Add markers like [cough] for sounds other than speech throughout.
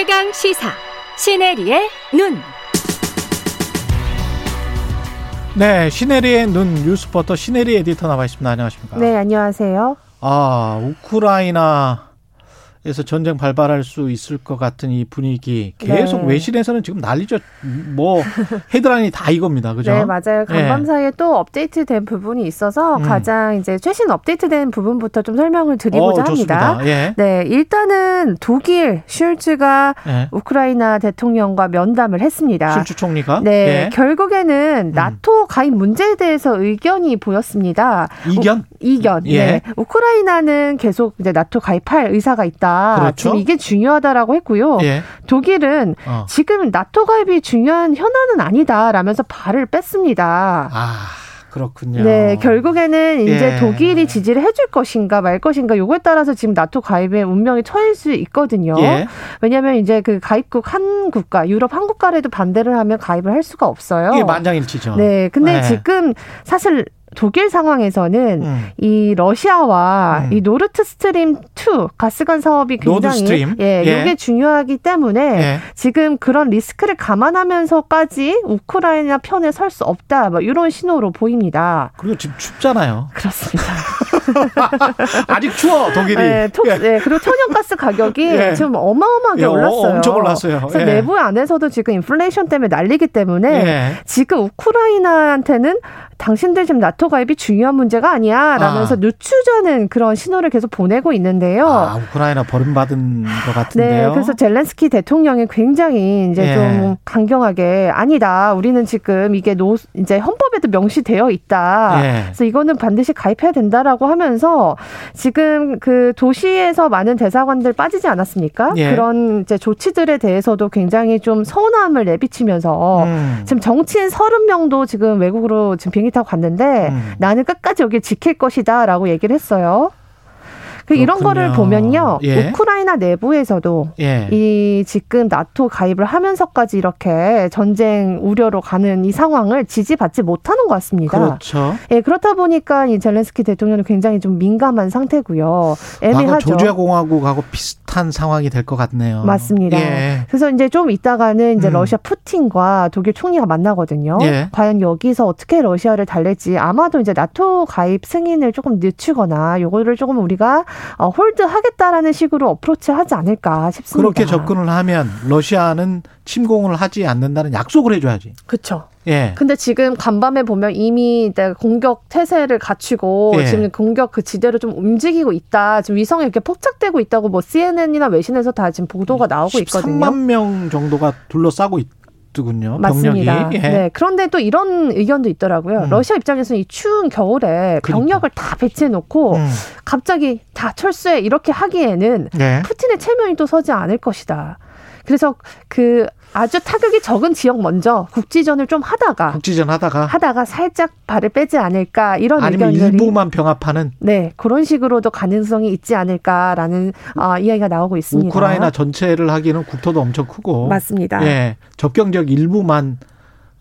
최강 시사 시네리의 눈. 네, 시네리의 눈 뉴스포터 시네리 에디터 나와 있습니다. 안녕하십니까? 네, 안녕하세요. 아, 우크라이나 에서 전쟁 발발할 수 있을 것 같은 이 분위기 계속 네. 외신에서는 지금 난리죠. 뭐 헤드라인이 다 이겁니다. 그죠? 네, 맞아요. 간밤 사이에 네. 또 업데이트된 부분이 있어서 음. 가장 이제 최신 업데이트된 부분부터 좀 설명을 드리고자 어, 합니다. 예. 네, 일단은 독일 슐츠가 예. 우크라이나 대통령과 면담을 했습니다. 슐츠 총리가? 네, 예. 결국에는 음. 나토 가입 문제에 대해서 의견이 보였습니다. 이견? 우, 이견. 예. 네. 우크라이나는 계속 이제 나토 가입할 의사가 있다. 그렇죠. 지금 이게 중요하다라고 했고요. 예. 독일은 어. 지금 나토 가입이 중요한 현안은 아니다라면서 발을 뺐습니다. 아. 그렇군요. 네, 결국에는 이제 예. 독일이 지지를 해줄 것인가 말 것인가 요거에 따라서 지금 나토 가입의 운명이 처할 수 있거든요. 예. 왜냐하면 이제 그 가입국 한 국가, 유럽 한 국가라도 반대를 하면 가입을 할 수가 없어요. 이게 만장일치죠. 네, 근데 예. 지금 사실 독일 상황에서는 음. 이 러시아와 음. 이 노르트 스트림 2 가스관 사업이 굉장히 예, 예, 이게 중요하기 때문에 예. 지금 그런 리스크를 감안하면서까지 우크라이나 편에 설 수 없다. 뭐 이런 신호로 보입니다. 그리고 지금 춥잖아요. 그렇습니다. [laughs] [laughs] 아직 추워 독일이. 네, 토, 예. 네, 그리고 천연가스 가격이 [laughs] 예. 지금 어마어마하게 예, 올랐어요. 엄청 올랐어요. 그래서 예. 내부 안에서도 지금 인플레이션 때문에 난리기 때문에 예. 지금 우크라이나한테는 당신들 지금 나토 가입이 중요한 문제가 아니야 라면서 아. 늦추자는 그런 신호를 계속 보내고 있는데요. 아, 우크라이나 버림받은 것 같은데요. 네, 그래서 젤렌스키 대통령이 굉장히 이제 예. 좀 강경하게 아니다. 우리는 지금 이게 노 이제 헌법에도 명시되어 있다. 예. 그래서 이거는 반드시 가입해야 된다라고 하면서 지금 그 도시에서 많은 대사관들 빠지지 않았습니까? 예. 그런 이제 조치들에 대해서도 굉장히 좀 서운함을 내비치면서 음. 지금 정치인 서른 명도 지금 외국으로 지금 비행기 타고 갔는데 음. 나는 끝까지 여기 지킬 것이다라고 얘기를 했어요. 그 이런 거를 보면요. 예. 우크라이나 내부에서도 예. 이 지금 나토 가입을 하면서까지 이렇게 전쟁 우려로 가는 이 상황을 지지받지 못하는 것 같습니다. 그렇죠. 예, 그렇다 보니까 이 젤렌스키 대통령은 굉장히 좀 민감한 상태고요. 애매하죠. 조지아 공화국하고 비슷한 상황이 될 것 같네요. 맞습니다. 예. 그래서 이제 좀 이따가는 이제 음. 러시아 푸틴과 독일 총리가 만나거든요. 예. 과연 여기서 어떻게 러시아를 달랠지 아마도 이제 나토 가입 승인을 조금 늦추거나 요거를 조금 우리가 어, 홀드하겠다라는 식으로 어프로치하지 않을까 싶습니다. 그렇게 접근을 하면 러시아는 침공을 하지 않는다는 약속을 해줘야지. 그렇죠. 예. 근데 지금 간밤에 보면 이미 공격 태세를 갖추고 예. 지금 공격 그 지대로 좀 움직이고 있다. 지금 위성에 이렇게 포착되고 있다고 뭐 CNN이나 외신에서 다 지금 보도가 나오고 있거든요. 3만 명 정도가 둘러싸고 있. 군요 맞습니다. 예. 네. 그런데 또 이런 의견도 있더라고요. 음. 러시아 입장에서는 이 추운 겨울에 그러니까. 병력을. 다 배치해 놓고 음. 갑자기 다 철수해 이렇게 하기에는 네. 푸틴의 체면이 또 서지 않을 것이다. 그래서 그 아주 타격이 적은 지역 먼저 국지전을 좀 하다가 국지전 하다가 하다가 살짝 발을 빼지 않을까 이런 아니면 의견들이 일부만 병합하는 네 그런 식으로도 가능성이 있지 않을까라는 어, 이야기가 나오고 있습니다. 우크라이나 전체를 하기는 국토도 엄청 크고 맞습니다. 예 접경적 일부만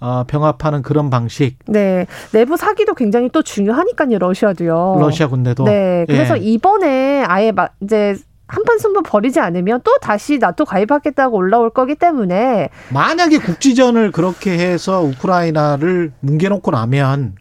어, 병합하는 그런 방식. 네. 내부 사기도 굉장히 또 중요하니까요, 러시아도요. 러시아 군대도. 네. 그래서 예. 이번에 아예 막 이제 승부 벌이지 않으면 또 다시 나토 가입하겠다고 올라올 거기 때문에 만약에 국지전을 그렇게 해서 우크라이나를 뭉개놓고 나면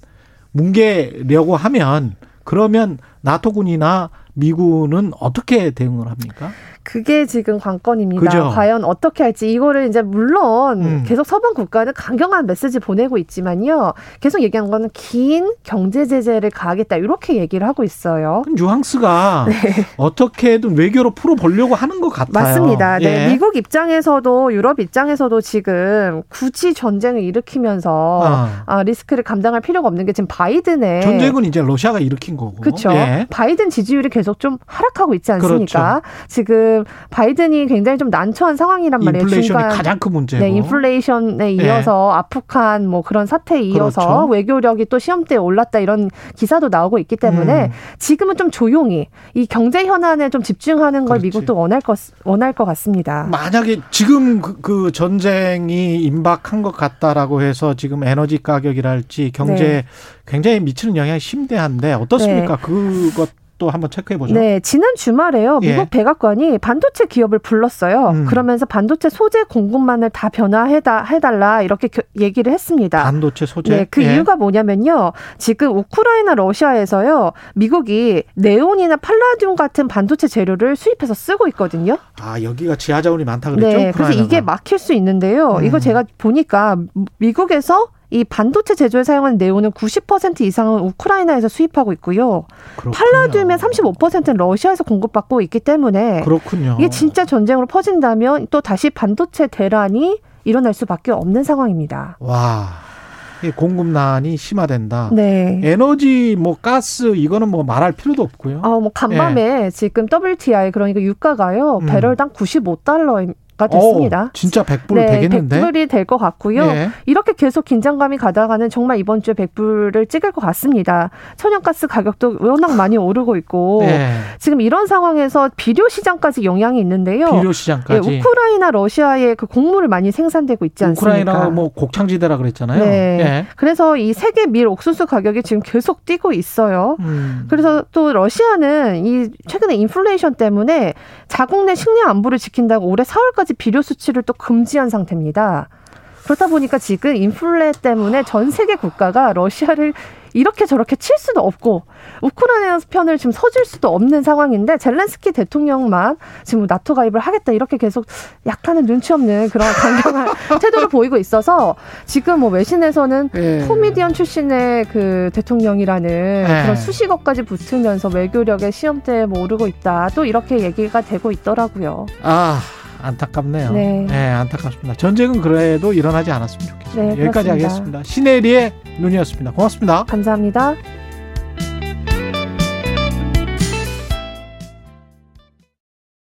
뭉개려고 하면 그러면 나토군이나 미군은 어떻게 대응을 합니까? 그게 지금 관건입니다. 그죠? 과연 어떻게 할지 이거를 이제 물론 음. 계속 서방 국가는 강경한 메시지 보내고 있지만요. 계속 얘기한 거는 긴 경제 제재를 가하겠다 이렇게 얘기를 하고 있어요. 뉘앙스가 [laughs] 네. 어떻게든 외교로 풀어 보려고 하는 것 같아요. 맞습니다. 네. 예. 네. 미국 입장에서도 유럽 입장에서도 지금 굳이 전쟁을 일으키면서 아. 아, 리스크를 감당할 필요가 없는 게 지금 바이든의 전쟁은 이제 러시아가 일으킨 거고. 그렇죠. 예. 바이든 지지율이 계속 좀 하락하고 있지 않습니까? 그렇죠. 지금 지금 바이든이 굉장히 좀 난처한 상황이란 말이에요. 인플레이션이 중간, 가장 큰 문제고. 네, 인플레이션에 네. 이어서 네. 아프간 뭐 그런 사태에 이어서 그렇죠. 외교력이 또 시험대에 올랐다 이런 기사도 나오고 있기 때문에 음. 지금은 좀 조용히 이 경제 현안에 좀 집중하는 걸 그렇지. 미국도 원할 것 원할 것 같습니다. 만약에 지금 그, 그 전쟁이 임박한 것 같다라고 해서 지금 에너지 가격이랄지 경제에 네. 굉장히 미치는 영향이 심대한데 어떻습니까? 네. 그것 또 한번 체크해 보죠. 네, 지난 주말에요. 미국 예. 백악관이 반도체 기업을 불렀어요. 음. 그러면서 반도체 소재 공급만을 다 변화해다 해달라 이렇게 얘기를 했습니다. 반도체 소재. 네, 그 예. 이유가 뭐냐면요. 지금 우크라이나 러시아에서요. 미국이 네온이나 팔라듐 같은 반도체 재료를 수입해서 쓰고 있거든요. 아 여기가 지하 자원이 많다 그랬죠? 네, 그래서 이게 막힐 수 있는데요. 음. 이거 제가 보니까 미국에서 이 반도체 제조에 사용하는 네온은 90% 이상은 우크라이나에서 수입하고 있고요. 그렇군요. 팔라듐의 35%는 러시아에서 공급받고 있기 때문에 그렇군요. 이게 진짜 전쟁으로 퍼진다면 또 다시 반도체 대란이 일어날 수밖에 없는 상황입니다. 와. 공급난이 심화된다. 네. 에너지 뭐 가스 이거는 뭐 말할 필요도 없고요. 아, 뭐 간밤에 예. 지금 WTI 그러니까 유가가요. 음. 배럴당 95달러 가 됐습니다. 오, 진짜 100불 네, 되겠는데? 100불이 될 것 같고요. 예. 이렇게 계속 긴장감이 가다가는 정말 이번 주에 100불을 찍을 것 같습니다. 천연가스 가격도 워낙 많이 오르고 있고 예. 지금 이런 상황에서 비료 시장까지 영향이 있는데요. 비료 시장까지. 예, 우크라이나 러시아에 그 곡물을 많이 생산되고 있지 않습니까? 우크라이나 뭐 곡창지대라 그랬잖아요. 네. 예. 그래서 이 세계 밀 옥수수 가격이 지금 계속 뛰고 있어요. 음. 그래서 또 러시아는 이 최근에 인플레이션 때문에 자국 내 식량 안보를 지킨다고 올해 4월까지 까지 비료 수출을 또 금지한 상태입니다. 그렇다 보니까 지금 인플레 때문에 전 세계 국가가 러시아를 이렇게 저렇게 칠 수도 없고 우크라이나 편을 지금 서줄 수도 없는 상황인데 젤렌스키 대통령만 지금 나토 가입을 하겠다 이렇게 계속 약간은 눈치 없는 그런 [laughs] 강경한 태도를 보이고 있어서 지금 뭐 외신에서는 네. 코미디언 출신의 그 대통령이라는 네. 그런 수식어까지 붙으면서 외교력의 시험대에 모르고 있다 또 이렇게 얘기가 되고 있더라고요. 아. 안타깝네요. 네. 네. 안타깝습니다. 전쟁은 그래도 일어나지 않았으면 좋겠습니다. 네, 여기까지 그렇습니다. 하겠습니다. 시네리의 눈이었습니다. 고맙습니다. 감사합니다.